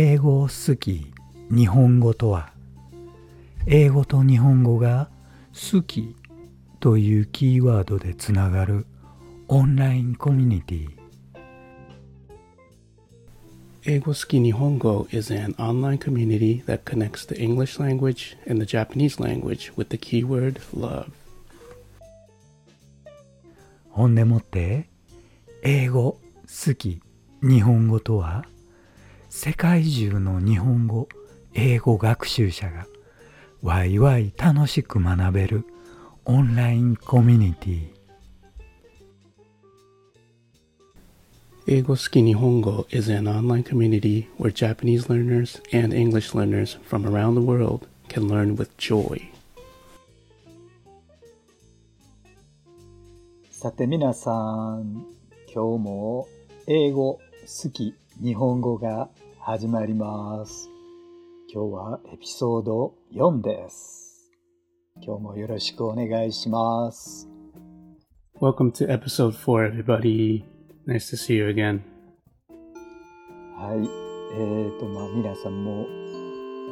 英語好き日本語とは英語と日本語が好きというキーワードでつながるオンラインコミュニティ英語好き日本語 is an online community that connects the English language and the Japanese language with the keyword love. 本音もって英語好き日本語とは世界中の日本語英語学習者がワイワイ楽しく学べるオンラインコミュニティ英語好き日本語 is an online community where Japanese learners and English learners from around the world can learn with joy. さて皆さん今日も英語好き日本語が始まります今日はエピソード4です今日もよろしくお願いします Welcome to episode 4, everybody. Nice to see you again. はいえーとまあ皆さんも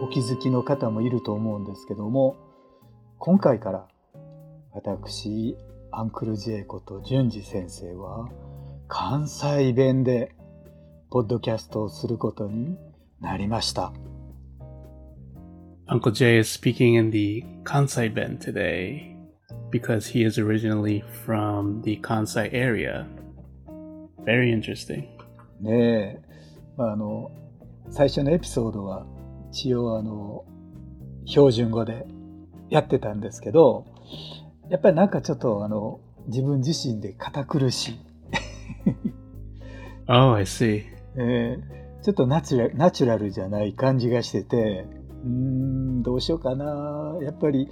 お気づきの方もいると思うんですけども今回から私アンクル J こと淳二先生は関西弁でポッドキャストをすることになりました。Uncle Jay is speaking in the Kansai Ben today because he is originally from the Kansai area. Very interesting. ねえ、まあ、あの最初のエピソードは一応あの標準語でやってたんですけどやっぱりなんかちょっとあの自分自身で堅苦しい、Oh, I see. えーちょっとナチュラナチュラルじゃない感じがしててうんどうしようかなやっぱり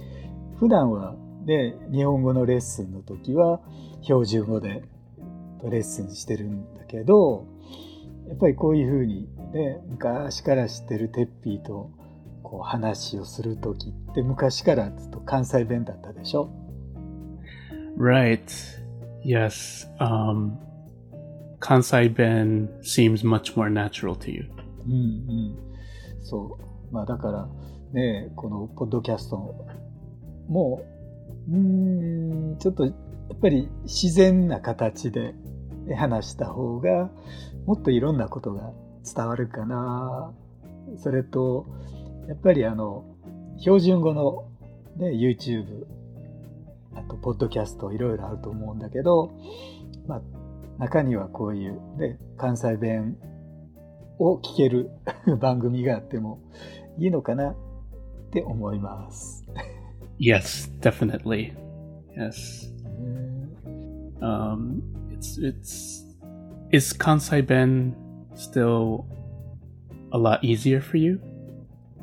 普段はね日本語のレッスンの時は標準語でレッスンしてるんだけどやっぱりこういうふうにね昔から知ってるテッピーとこう話をする時って昔からずっと関西弁だったでしょ？Right. Yes. Um, Kansai Ben seems much more natural to you. うんうん、そう。まあだからね、このポッドキャストも、うーん、ちょっとやっぱり自然な形で話した方が、もっといろんなことが伝わるかな。それと、やっぱりあの、標準語の、ね、YouTube、あと、ポッドキャストいろいろあると思うんだけど、まあ、中にはこういう、ね、関西弁を聞ける 番組があってもいいのかなって思います。Yes, definitely. Yes. Um, it's it's is Kansai Ben still a lot easier for you?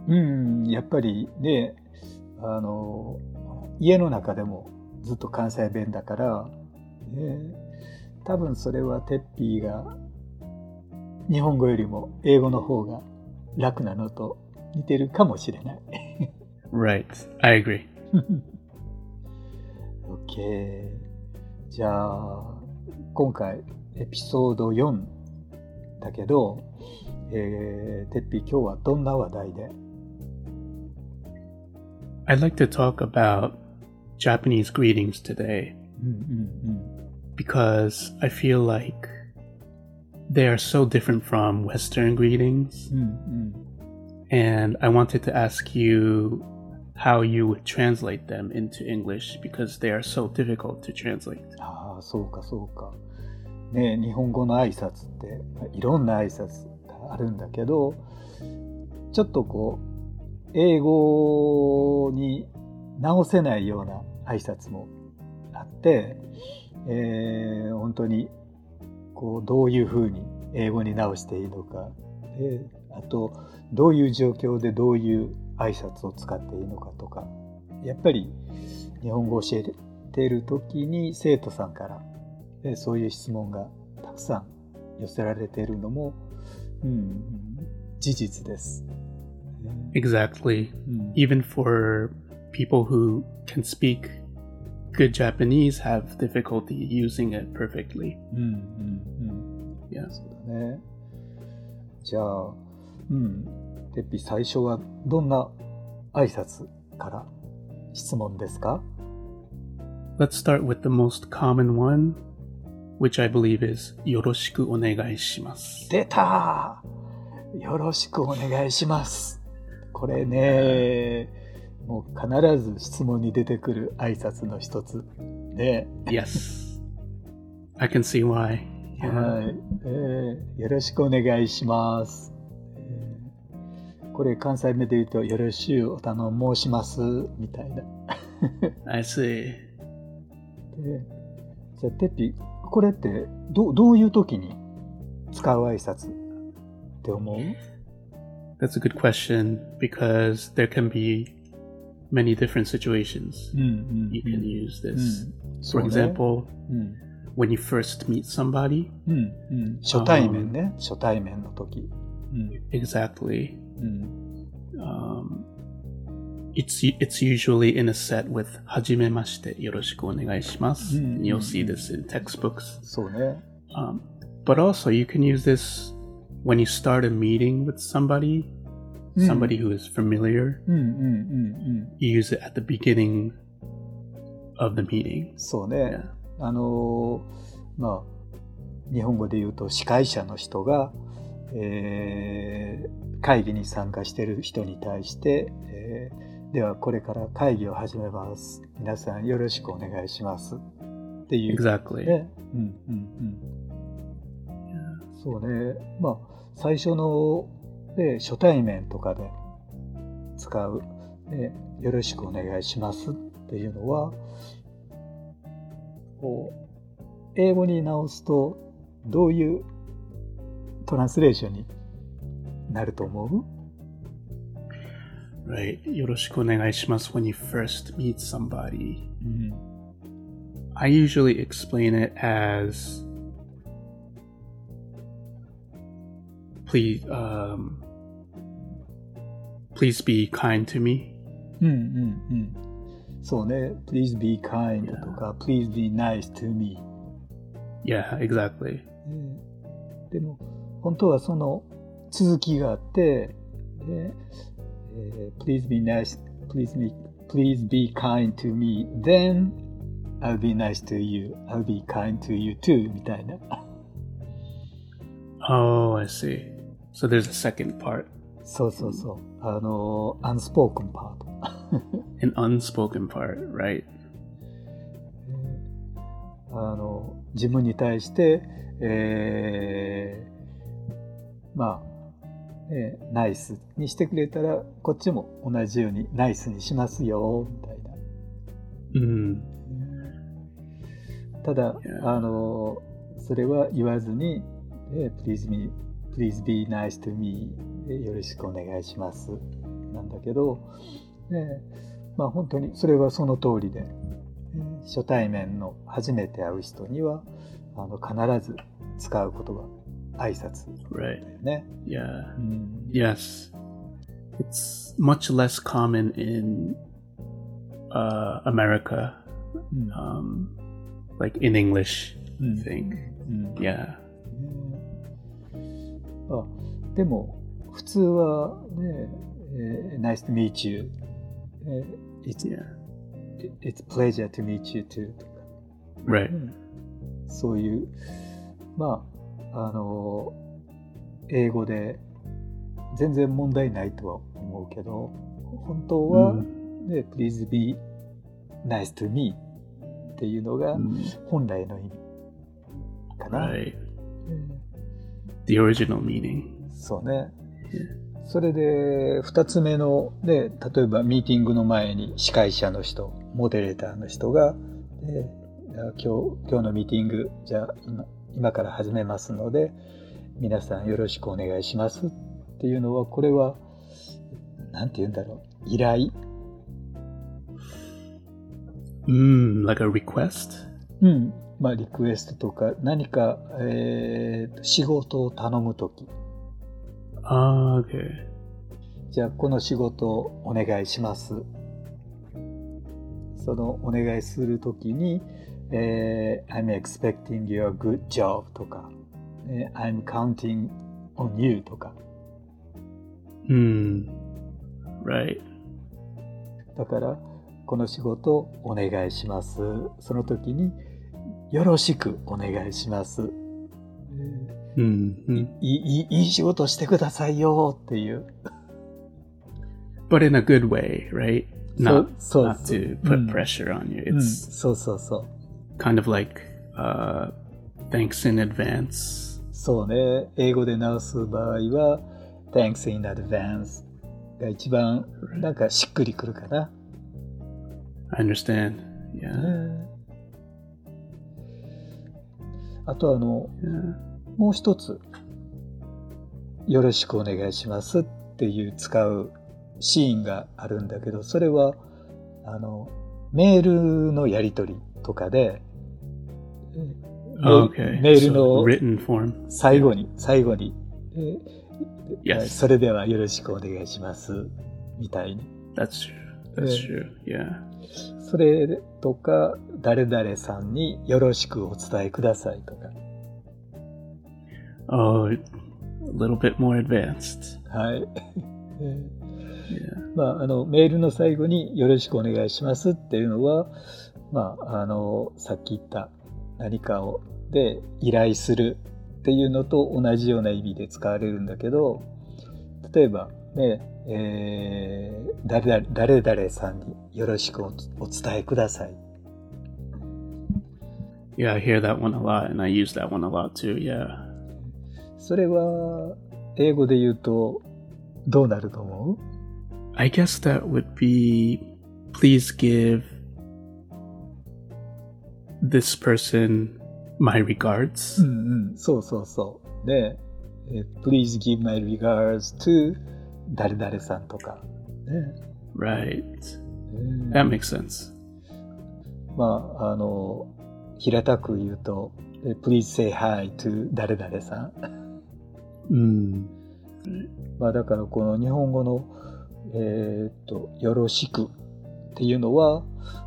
うん、やっぱりね、あの、家の中でもずっと関西弁だから、ね、多分それはテッピーが日本語よりも英語の方が楽なのと似てるかもしれない。Right. I agree. OK。じゃあ、今回エピソード4だけど、えー、てっぴ今日はどんな話題で？I'd like to talk about Japanese greetings today うんうん because I feel like they are so different from Western greetings, うん。うんうん。 and I wanted to ask you how you would translate them into English because they are so difficult to translate. ああ、そうかそうか。ね日本語の挨拶ってまあいろんな挨拶があるんだけど、ちょっとこう、英語に直せないような挨拶もあって、 えー本当にこうどういうふうに英語に直していいのか、であとどういう状況でどういう挨拶を使っていいのかとかやっぱり日本語を教えている時に生徒さんからでそういう質問がたくさん寄せられているのも、うん、事実です。Exactly. うん、Even for people who can speak good Japanese have difficulty using it perfectly. うんうんうん Yeah. そうだね。じゃあ、うん。てっぴ最初はどんな挨拶から質問ですか Let's start with the most common one, which I believe is よろしくお願いします。出たよろしくお願いします。これね、もう必ず質問に出てくる挨拶の一つ。ね、Yes. I can see why. はい、えーよろしくお願いします。えーこれ関西弁で言うと、よろしゅうお頼申します、みたいな。I see. でじゃあ、てっぴ、これってどどういう時に使う挨拶って思う？That's a good question because there can be many different situations うんうん、 you can use this. うんそう For ね example, うん、 when you first meet somebody, うんうん、初対面ね、初対面の時。うん、 exactly. うん、 Um, it's it's usually in a set with はじめましてよろしくお願いします. Mm, And you'll mm, see mm. this in textbooks. そうね。 Um, but also, you can use this when you start a meeting with somebody, Mm. somebody who is familiar. You use it at the beginning of the meeting. そうね。あのーまあ、日本語で言うと司会者の人が、えー会議に参加している人に対して、えーではこれから会議を始めます。皆さんよろしくお願いします。っていう。Exactly. ね。うんうんうん。そうね。まあ、最初の、ね、初対面とかで使う、ね、よろしくお願いしますっていうのは、こう、英語に直すと、どういうトランスレーションになると思う？Right. よろしくお願いします when you first meet somebody. うん。I usually explain it as please um please be kind to me. うんうんうん。そうね。please be kind とか、please be nice to me。 Yeah, exactly. ねでも本当はその続きがあって、ねえー Please be nice, please be, please be kind to me, then I'll be nice to you, I'll be kind to you too みたいな。 Oh, I see. So there's a second part, そうそうそう。 あの、アンスポークンパート。an unspoken part, right? あの自分に対して、えーまあ、えーナイスにしてくれたらこっちも同じようにナイスにしますよみたいな。Mm, ただ.あのそれは言わずに「えー please, me, please be nice to me、えーよろしくお願いします」なんだけど、ねまあ、本当にそれはその通りで、えー初対面の初めて会う人にはあの必ず使う言葉挨拶 right. だよね。Yeah. うん、Yes. It's much less common in uh, America, うん um, like in English, う I ん think. うん Yeah. あでも普通はね、えー Nice to meet you、えー It's. It's pleasure to meet you too とか、Right. そういうまああの英語で全然問題ないとは思うけど本当は、ね Please be nice to me っていうのが Mm, 本来の意味かな。Right. うん The original meaning. そうね。それで、二つ目の、で、例えばミーティングの前に司会者の人、モデレーターの人が、でじゃあ今日、今日のミーティング、じゃあ今今から始めますので、皆さんよろしくお願いしますっていうのは、これは、なんて言うんだろう、依頼？Mm, like a request? うん。まあ、リクエストとか、何か、えーと仕事を頼むとき、Ah, okay. じゃあこの仕事をお願いします。そのお願いするときに、えー I'm expecting your good job とか、えー I'm counting on you とか、Hmm. Right. だから、この仕事お願いします。その時に、よろしくお願いします。Hmm. いいいいいい仕事してくださいよっていう。But in a good way, right? Not, so- not to put Mm. pressure on you. うん、It's そうそうそう。kind of like uh, thanks in advance. そうね。英語で直す場合は、Thanks in advance が一番なんかしっくりくるかな。I understand. Yeah. ねあとあの、yeah. もう一つ、よろしくお願いしますっていう使うシーンがあるんだけど、それは、あの、メールのやり取りとかで、メ Okay. メールの.最後に、最後に、えー Yes. それではよろしくお願いします、みたいに。That's true. That's true. Yeah. それとか、誰々さんによろしくお伝えくださいとか。Oh, a little bit more advanced. はい。まあ、あの、メールの最後によろしくお願いしますっていうのは、まあ、あの、さっき言った何かをで依頼するっていうのと同じような意味で使われるんだけど、例えば、ね、えー誰々誰々さんによろしくおお伝えください。Yeah, I hear that one a lot, and I use that one a lot too. Yeah. それは、英語で言うと、どうなると思う I guess that would be please give this person my regards. うんうん、そうそうそう。で、えー Please give my regards to 誰々さんとか。ね Right. うん That makes sense. まあ、あの、平たく言うと、え Please say hi to 誰々さん。Mm. まあ、だからこの日本語の、えーっと、よろしくっていうのは、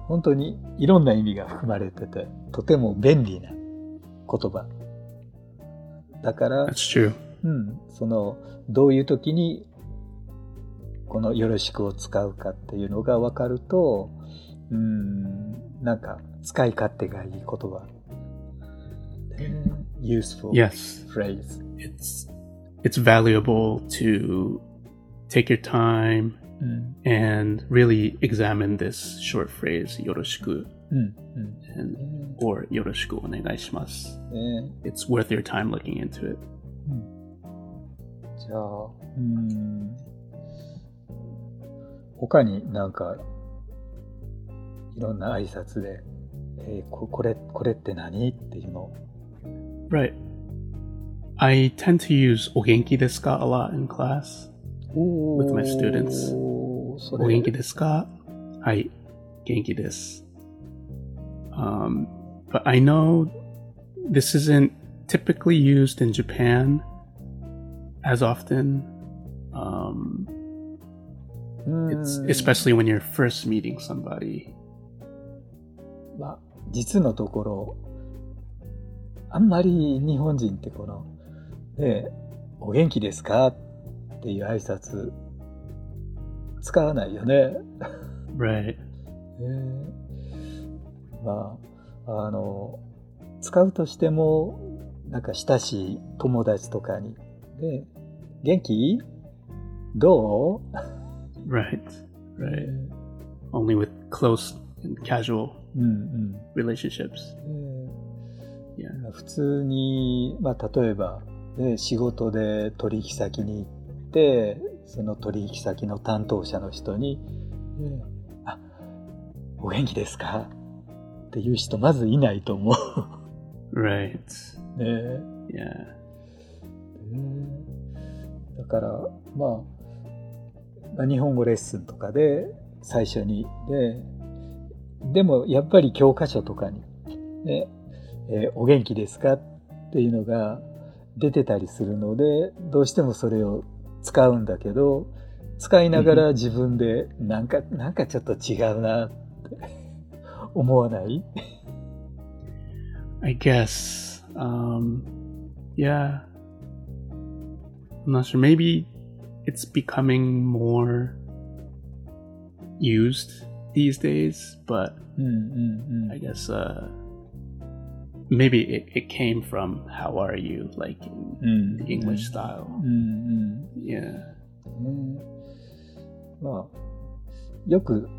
本当にいろんな意味が含まれてて、とても便利な言葉。だから、That's true. うん、そのどういう時にこの「よろしく」を使うかっていうのが分かるとうんなんか使い勝手がいい言葉。ね useful Yes. phrase. It's it's valuable to take your time うん、 and really examine this short phrase よろしくうん、うん。 and ね or よろしくお願いします。ね It's worth your time looking into it. じゃあ、うん。他になんか、いろんな挨拶で、えーここれ、これって何っていうのを Right. I tend to use お元気ですか a lot in class. With my students. それお元気ですかはい。元気です。Um, but I know this isn't typically used in Japan as often. Um, うん it's especially when you're first meeting somebody. まあ、実のところ、あんまり日本人ってこの、 ねえ、お元気ですか？っていう挨拶、使わないよね。Right. ねまあ、あの、使うとしても、なんか親しい友達とかに、ね、元気？どう？Right. Right. Only with close and casual うんうん。relationships. ね Yeah. まあ普通に、まあ、例えば、ね、仕事で取引先に行ってその取引先の担当者の人にね「あお元気ですか?」っていう人まずいないと思 Right. う。ね Yeah. ねだから、まあ、まあ日本語レッスンとかで最初にででもやっぱり教科書とかに、ねえーお元気ですか?」っていうのが出てたりするのでどうしてもそれを使うんだけど使いながら自分でなんかなんかちょっと違うなって思わない I guess. Um, yeah. I'm not sure. Maybe it's becoming more used these days, but I guess uh, maybe it, came from how are you? like the English style. Yeah. まあよく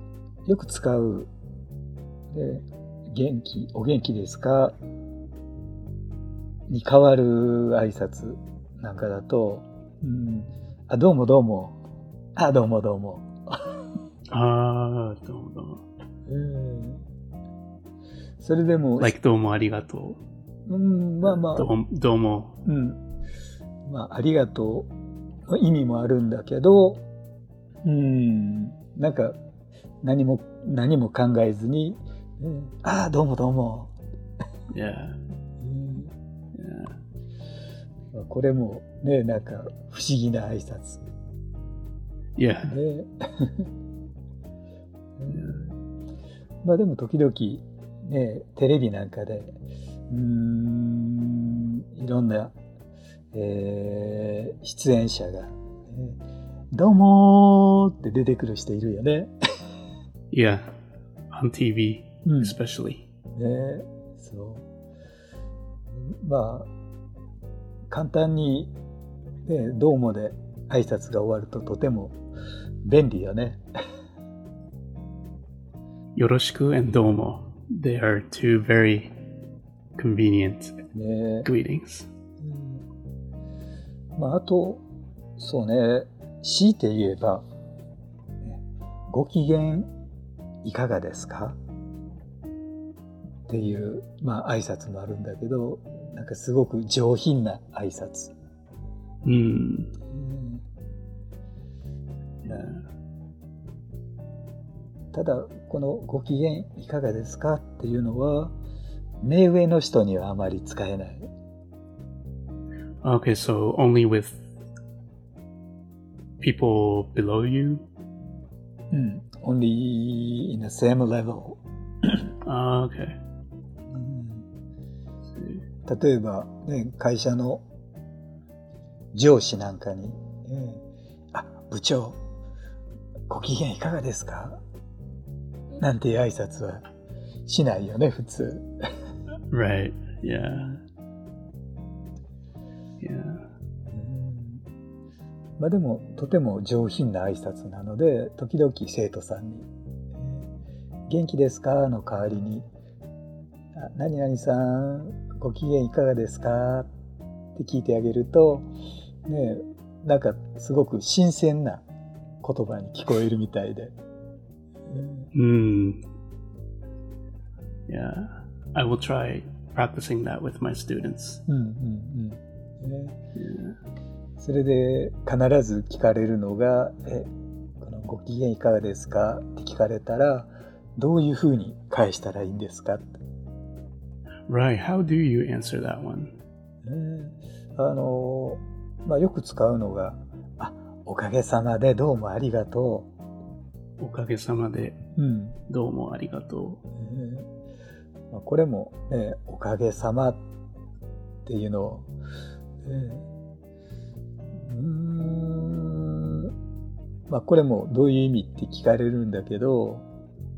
よく使う。で元気お元気ですか？に変わる挨拶なんかだと、うん、あどうもどうも。あどうもどうも。ああどうもどうも、えそれでも、Like domo arigato. うん、まあまあ、Domo. domo. うん。まあ、ありがとうの意味もあるんだけど、うん、なんか、何も、何も考えずに、うんああ、どうもどうも。Yeah. うん、Yeah. まあこれもね、なんか、不思議な挨拶。Yeah. ね。うんまあでも時々、ね、テレビなんかで、うーん、いろんな、えー出演者が、ね、どうもーって出てくる人いるよね。Yeah. On TV, うん。especially. ねそう。まあ、簡単に、ね、どうもで挨拶が終わるととても便利よね。Yoroshiku and domo. They are two very convenient ね greetings. まあ、あと、そうね、強いて言えば、ねご機嫌いかがですか？っていう、まあ、挨拶もあるんだけど、なんかすごく上品な挨拶。Mm. うん Yeah. ただ、このご機嫌いかがですかっていうのは、目上の人にはあまり使えない。Okay, so only with people below you? うん。only in the same level. Ah, okay. うん例えば、ね、会社の上司なんかに、えあ、部長、ご機嫌いかがですか？なんていう挨拶はしないよね、普通。Right. Yeah. Yeah. うんまあでも、とても上品な挨拶なので、時々生徒さんに、えー元気ですかの代わりに、あ何々さん、ご機嫌いかがですか？って聞いてあげると、ねえ、なんかすごく新鮮な言葉に聞こえるみたいで。うん Mm. Yeah. I will try practicing that with my students. うんうんうん。ね Yeah. それで必ず聞かれるのが、え、このご機嫌いかがですか？って聞かれたら、どういうふうに返したらいいんですか？Right. How do you answer that one? ねあの、まあ、よく使うのが、あ、おかげさまでどうもありがと Okage-sama う。うん。arigato. ねまあ、これもね、おかげさまっていうのを、ねうーん、まあ、これもどういう意味って聞かれるんだけど、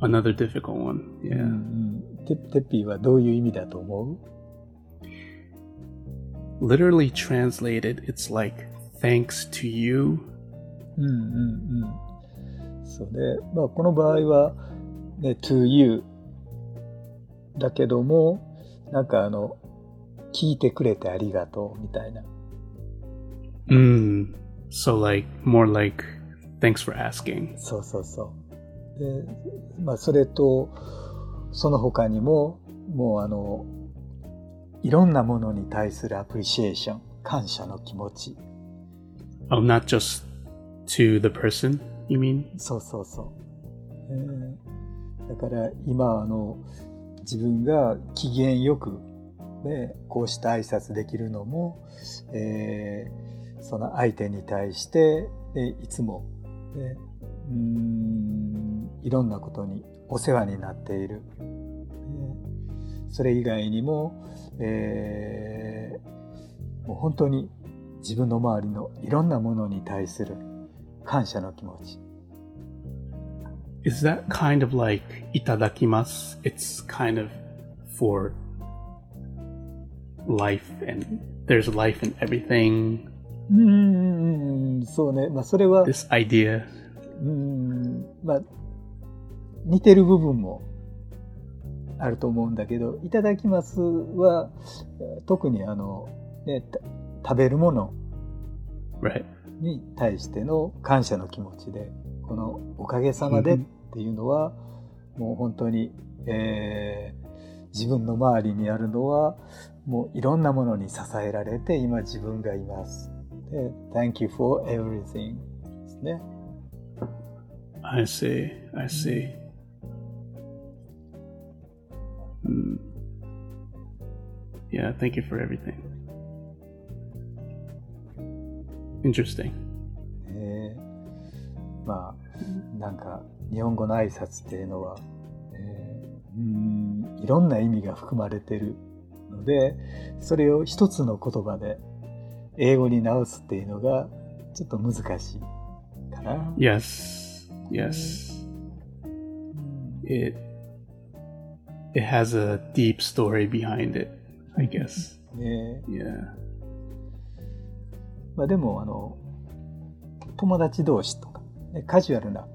Another difficult one. うん Yeah. うん、ててっぴーはどういう意味だと思う Literally translated, it's like thanks to you. うんうんうん。そうね。まあ、この場合は、ね、to you だけども、なんかあの、聞いてくれてありがとうみたいな。Mm. So like more like thanks for asking. そうそうそう。で、まあ、それと、その他にも、もうあの、いろんなものに対するアプリシエーション、感謝の気持ち。Oh, not just to the person, you mean? そうそうそう。えーだから今あの自分が機嫌よく、ね、こうした挨拶できるのも、えーその相手に対して、ねいつも、ね、うんいろんなことにお世話になっている。ねそれ以外にも、えーもう本当に自分の周りのいろんなものに対する感謝の気持ち。Is that kind of like itadakimasu? It's kind of for life and there's life in everything. うーん、そうね。まあ、それは、This idea. うーん、まあ、似てる部分もあると思うんだけど、いただきますは、特にあの、ね、た食べるもの Right. に対しての感謝の気持ちで、このおかげさまでっていうのは、もう本当に、えー自分の周りにあるのは、もういろんなものに支えられて今自分がいます。で Thank you for everything ですね。I see. I see. Hmm. Yeah, thank you for everything. Interesting. えーまあなんか日本語の挨拶っていうのは、えーうーんいろんな意味が含まれてるのでそれを一つの言葉で英語に直すっていうのがちょっと難しいかな。Yes. Yes. It it has a deep story behind it, I guess. ね Yeah. まあ、でもあの友達同士とか、ねカジュアルな、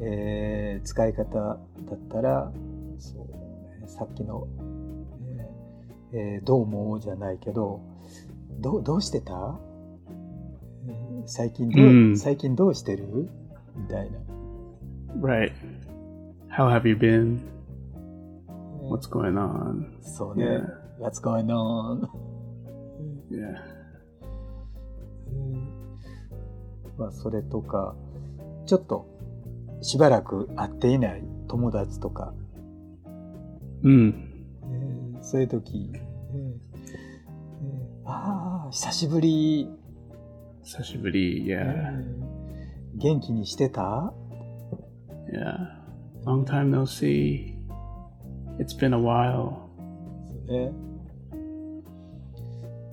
えー使い方だったらそう、ね、さっきの、えーえーどうも」じゃないけど「どうどうしてた、えー最近どう、うん最近どうしてる?」みたいな。Right. How have you been? ね What's going on? そうね。Yeah. What's going on? Yeah. まあ、それとか、ちょっとしばらく会っていない友達とか、Mm. えーそういう時、えーえーああ、久しぶり、Sashiburi, え yeah. ー元気にしてた？Yeah. Long time no see. It's been a while. ね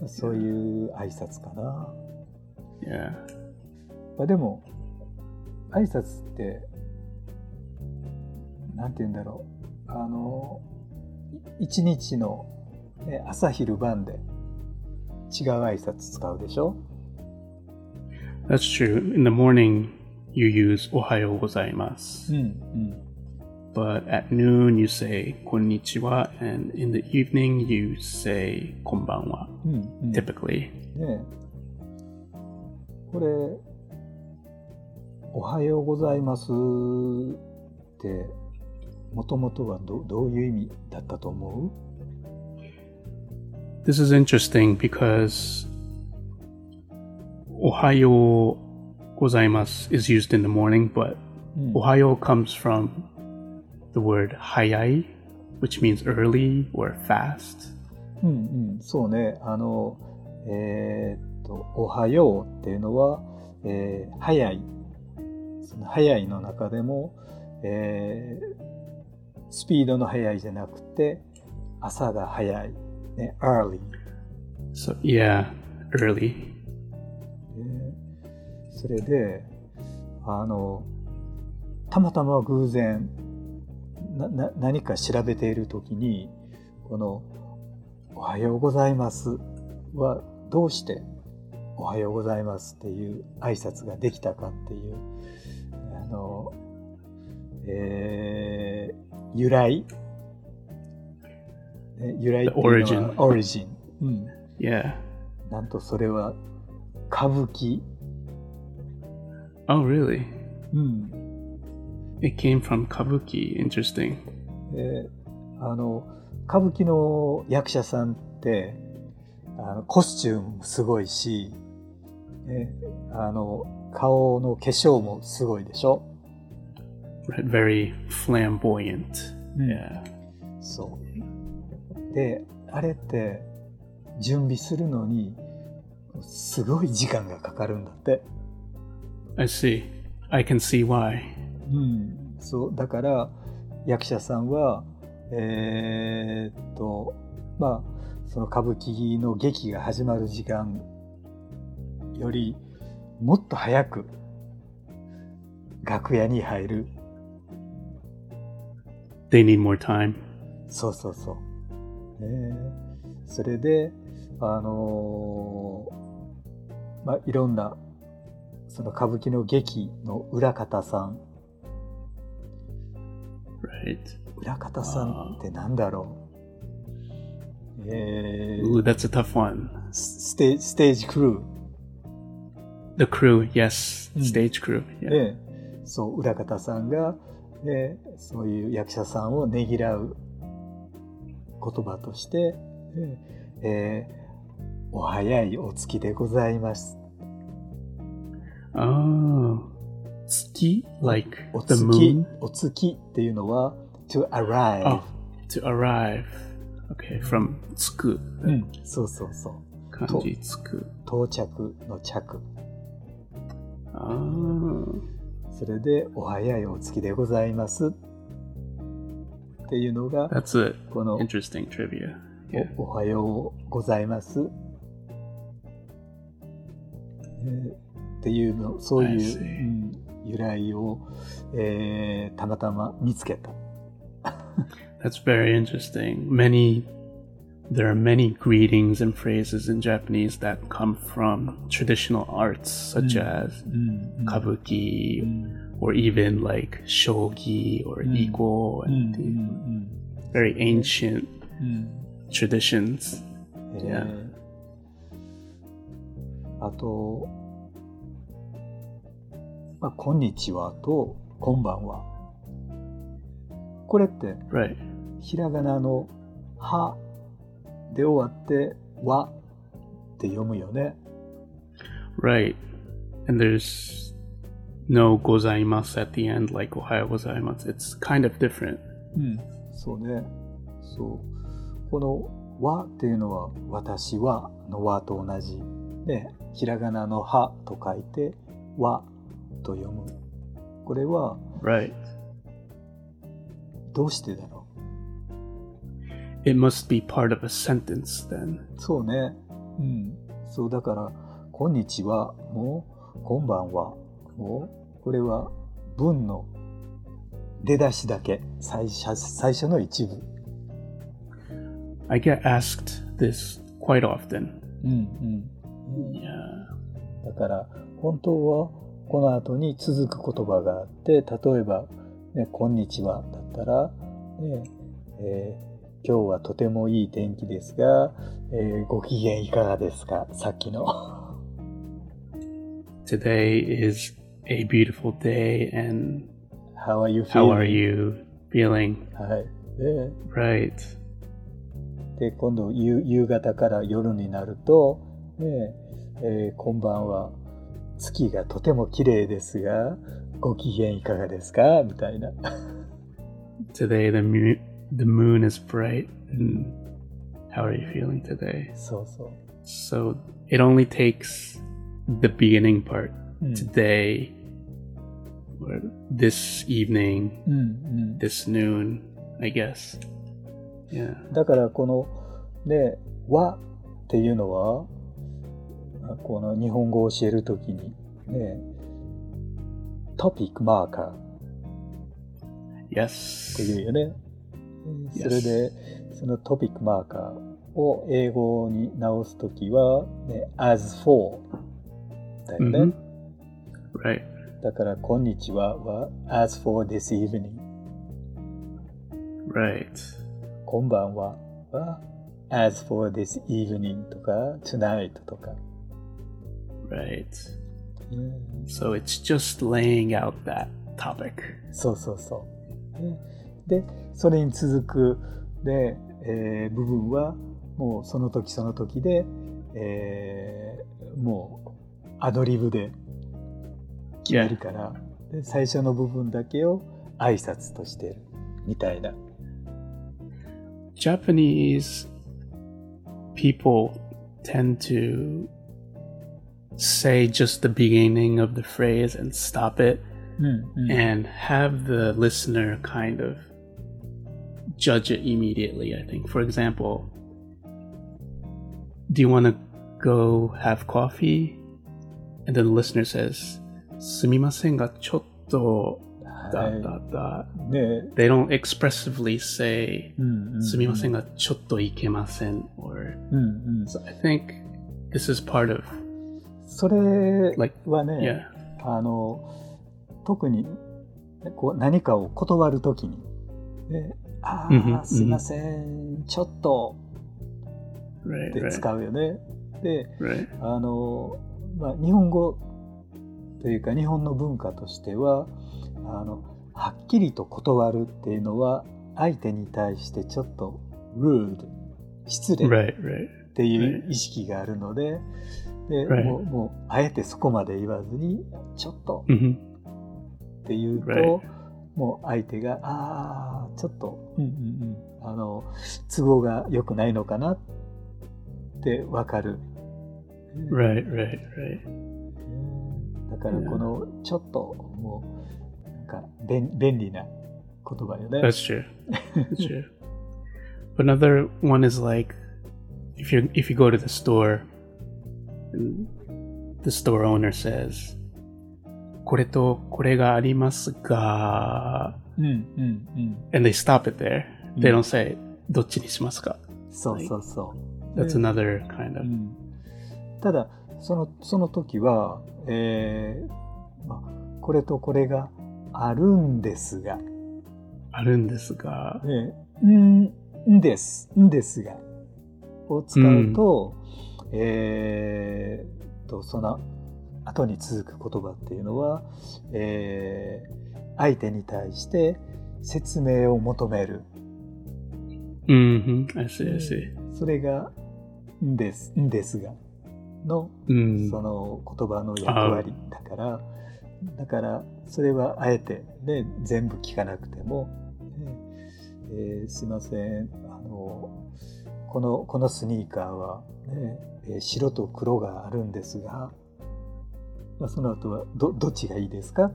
そういう挨拶かな。Yeah. まあ、でも、挨拶って、なんて言うんだろう。あの、い一日の、ね、朝昼晩で違う挨拶使うでしょ That's true. In the morning, you use ohayo gozaimasu. うん、うん。But at noon, you say konnichiwa. And in the evening, you say konbanwa. うん、うん。Typically. ねこれ、おはようございますって、もともとはどどういう意味だったと思 This is interesting because ohayo gozaimasu is used in the morning, but う、うん、ohayo comes from the word hayai, which means early or fast. うんうん、そうね。あの、えーっと、おはようっていうのは、えー早い。その早いの中でも、えースピードの速いじゃなくて、朝が早い。ね、early。So, yeah, early. ねそれで、あの、たまたま偶然、な、な、何か調べているときに、この、おはようございますは、どうして、おはようございますっていう挨拶ができたかっていう、あの、えー由来、ね由来っていうのは origin. うん。Yeah. なんとそれは歌舞伎。Oh, really? うん。It came from kabuki. Interesting. であの歌舞伎の役者さんってあのコスチュームもすごいし、ね、あの顔の化粧もすごいでしょ、Right, Very flamboyant. Yeah. そうであれって準備するのにすごい時間がかかるんだって、I see. I can see why. うん、そうだから役者さんはえーっとまあその歌舞伎の劇が始まる時間よりもっと早く楽屋に入る。They need more time. そうそうそう。ねえそれで、あのーまあ、いろんな、その歌舞伎の劇の裏方さん。Right. 裏方さんってなんだろう。えー Ooh, that's a tough one. スステステージクルー。The crew, yes. Stage crew.、そう、裏方さんが、そういう役者さんをねぎらう言葉として、えー、お早いお月でございます。ああ、月 ?like お月 the お月っていうのは、to arrive.、Oh, to arrive. Okay, from 月。うん、そうそうそう。漢字。到着の着。Oh. それで、お早いお月でございます。っていうのが、That's a この、interesting trivia. Yeah. おおはようございます。えーっていうの、そういう.うん由来を、えーたまたま見つけた。That's very interesting. Many there are many greetings and phrases in Japanese that come from traditional arts such Mm. as うんうん kabuki うん or even like shogi or Mm. iko うん and うん the very ancient うん、 traditions. え Yeah. ーあと、まあ、こんにちはと、こんばんは。これって、 Right. ひらがなの「は」 で終わって、わって読むよね。Right. And there's no ございます at the end, like おはようございます。It's kind of different. うん、そうね。そう。このわっていうのは、私はのわと同じ。ね、ひらがなのはと書いて、わと読む。これは、right. どうしてだろう？It must be part of a sentence then. うそうね。うん。そうだから「こんにちは」も「こんばんは」もこれは文の出だしだけ最初最初の一部。I get asked this quite often. うんうん。Yeah. だから本当はこの後に続く言葉があって例えば、ね「こんにちは」だったら、ねえー今日はとてもいい天気ですが、えーご機嫌いかがですか?」さっきの。Today is a beautiful day and「How are you feeling?」how are you feeling? はい。で Right. で今度夕夕方から夜になると「ねえーこんばんは月がとても綺麗ですがご機嫌いかがですか?」みたいな。Today the moon the moon is bright and how are you feeling today? そうそう。 So it only takes the beginning part. うん Today or this evening, うんうん、 this noon, I guess. Yeah. だからこのね「和」っていうのはあこの日本語を教えるときにねトピックマーカーって Yes. いうよね。 それでそのトピックマーカーを英語に直すときは、ね、as for だよね。Mhm. Right. だから「こんにちは」は as for this evening。Right. こんばんはは as for this evening とか tonight とか。Right. うん So it's just laying out that topic. そうそうそう。ねで、それに続くで、えー部分はもうその時その時で、えーもうアドリブで決めるから、で最初の部分だけを挨拶としてるみたいな。Japanese people tend to say just the beginning of the phrase and stop it うんうん and have the listener kind of judge it immediately, I think. For example, do you want to go have coffee? and then the listener says, すみませんが、ちょっと、はい dot, dot, dot. ね They don't expressively say, うんうんすみませんが、ちょっといけません or, うんうん so I think this is part of, それ like, はね、 yeah, あの特にこう何かを断るときに、ね、 ああ、すいません、ちょっと。Right, 使うよね。で、あの、まあ、日本語というか日本の文化としては、あの、はっきりと断るっていうのは相手に対してちょっと rude、失礼。っていう意識があるので、で.もう、もう、あえてそこまで言わずに、ちょっと。Hmm って言うと、Right. もう相手が、ああ、ちょっと、うんうんうん、あの、都合が良くないのかなってわかる。right, right, right. だからこの、ちょっと、もう、なんか、便便利な言葉よね。That's true. That's true. Another one is like if you if you go to the store and the store owner says これとこれがありますがうんうんうん。and they stop it there. They Mm. don't say どっちにしますか?そうそうそう。That's で another kind う of んただそのその時は、えーまあ、これとこれがあるんですが、あるんですがね、んんですんですがを使うと、えーとその後に続く言葉っていうのは、えー相手に対して説明を求める Mhm. I see, I see. それがんですんですがの Mm. その言葉の役割だから、だからそれはあえて、ね、全部聞かなくても、ねえーすいませんあのこのこのスニーカーは、ねえー白と黒があるんですが、まあ、その後はどどっちがいいですか？っ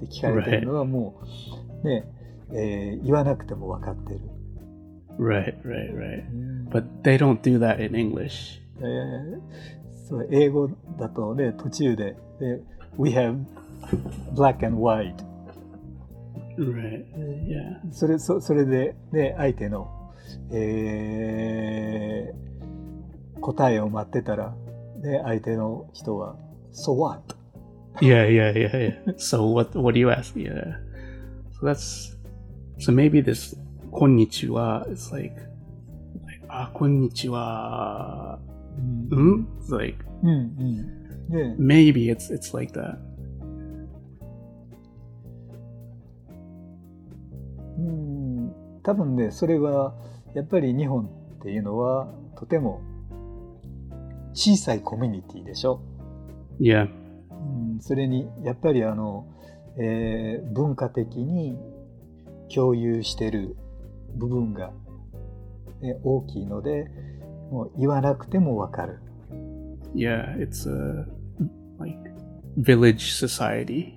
て聞かれてるのはもう、ねえー言わなくても分かってる。Right, right, right. うん But they don't do that in English. えーそう英語だとね途中でで「We have black and white Right. Yeah.」それそそれで、ね、相手の、えー答えを待ってたら、ね、相手の人は「So what?」Yeah, yeah, yeah, yeah. So what what do you ask? Yeah. So that's so maybe this konnichiwa is like like ah konnichiwa. うん Hmm? It's like うんうんで maybe it's it's like that. うん多分ねそれはやっぱり日本っていうのはとても小さいコミュニティでしょ。Yeah. うんそれにやっぱりあの、えー文化的に共有してる部分が、ね大きいのでもう言わなくてもわかる。Yeah, it's a like village society.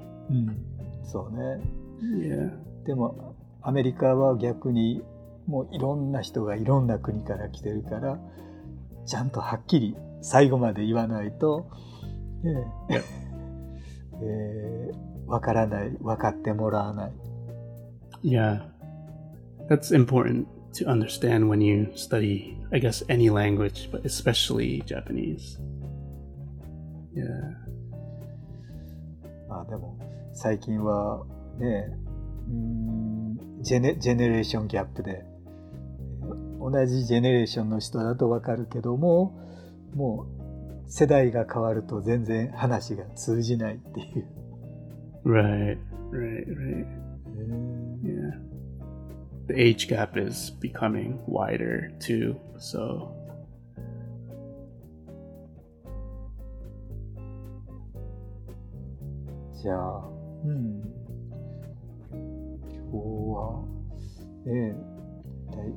そうね。Yeah. でもアメリカは逆にもういろんな人がいろんな国から来てるからちゃんとはっきり最後まで言わないと、ねえーわからない分かってもらわない。Yeah. That's important to understand when you study, I guess, any language, but especially Japanese. Yeah. まあでも最近はねうーんジェネジェネレーションギャップで同じジェネレーションの人だとわかるけどももう世代が変わると全然話が通じないっていう。Right, right, right. Yeah. The age gap is becoming wider too, so. じゃあ、うん。今日は、ねえ、だい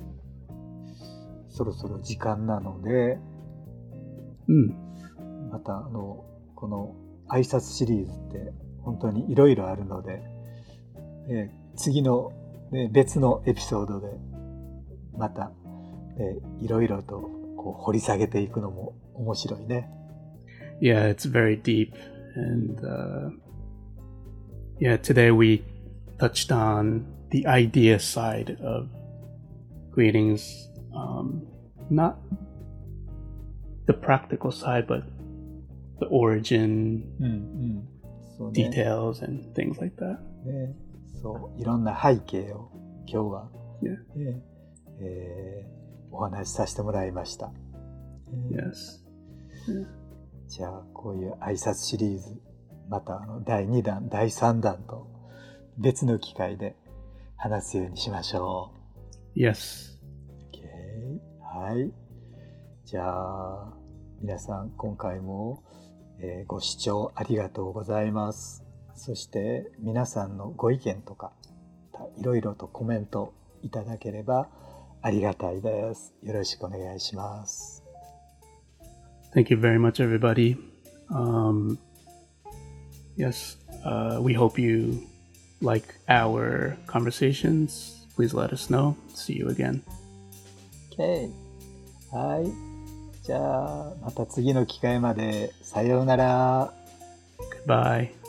そろそろ時間なので、Mm. またあのこの挨拶シリーズって本当にいろいろあるので、えー次の、ね、別のエピソードでまた、いろいろとこう掘り下げていくのも面白いね。yeah, it's very deep. And uh, yeah, today we touched on the idea side of greetings, um, not the practical side, but the origin, details, and things like that. ね、そう、いろんな背景を今日は、Yeah. ねえーお話しさせてもらいました。えー Yes. じゃあ、こういう挨拶シリーズ、またあの第2弾、第3弾と別の機会で話すようにしましょ Yes. う。OK はい。じゃあ、皆さん今回も、えーご視聴ありがとうございます。そして皆さんのご意見とか、いろいろとコメントいただければありがたいです。よろしくお願いします。Thank you very much, everybody. Um, yes, uh, we hope you like our conversations. Please let us know. See you again. OK。はい。じゃあ、また次の機会まで。さようなら。Goodbye.